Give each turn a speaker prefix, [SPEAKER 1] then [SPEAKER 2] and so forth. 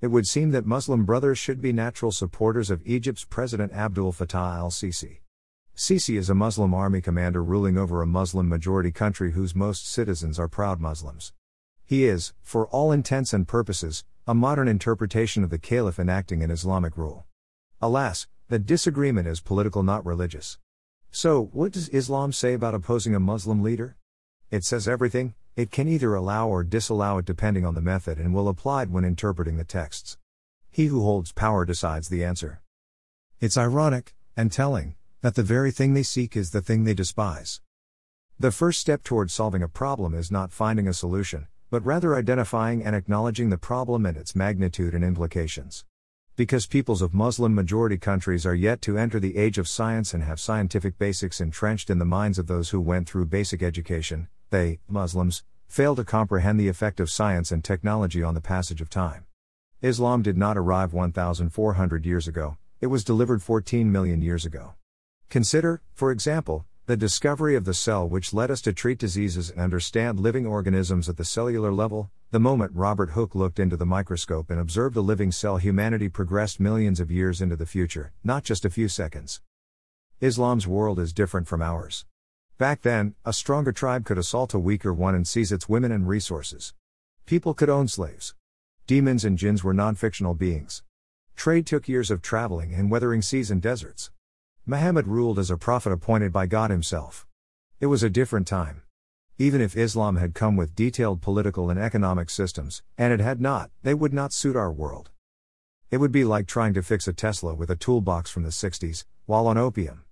[SPEAKER 1] It would seem that Muslim brothers should be natural supporters of Egypt's President Abdul Fattah al Sisi. Sisi is a Muslim army commander ruling over a Muslim majority country whose most citizens are proud Muslims. He is, for all intents and purposes, a modern interpretation of the caliph enacting an Islamic rule. Alas, the disagreement is political, not religious. So, what does Islam say about opposing a Muslim leader? It says everything, it can either allow or disallow it depending on the method and will apply it when interpreting the texts. He who holds power decides the answer. It's ironic, and telling, that the very thing they seek is the thing they despise. The first step toward solving a problem is not finding a solution, but rather identifying and acknowledging the problem and its magnitude and implications. Because peoples of Muslim majority countries are yet to enter the age of science and have scientific basics entrenched in the minds of those who went through basic education, they, Muslims, fail to comprehend the effect of science and technology on the passage of time. Islam did not arrive 1,400 years ago, it was delivered 14 million years ago. Consider, for example, the discovery of the cell which led us to treat diseases and understand living organisms at the cellular level. The moment Robert Hooke looked into the microscope and observed a living cell, humanity progressed millions of years into the future, not just a few seconds. Islam's world is different from ours. Back then, a stronger tribe could assault a weaker one and seize its women and resources. People could own slaves. Demons and jinns were non fictional beings. Trade took years of traveling and weathering seas and deserts. Muhammad ruled as a prophet appointed by God Himself. It was a different time. Even if Islam had come with detailed political and economic systems, and it had not, they would not suit our world. It would be like trying to fix a Tesla with a toolbox from the 60s, while on opium.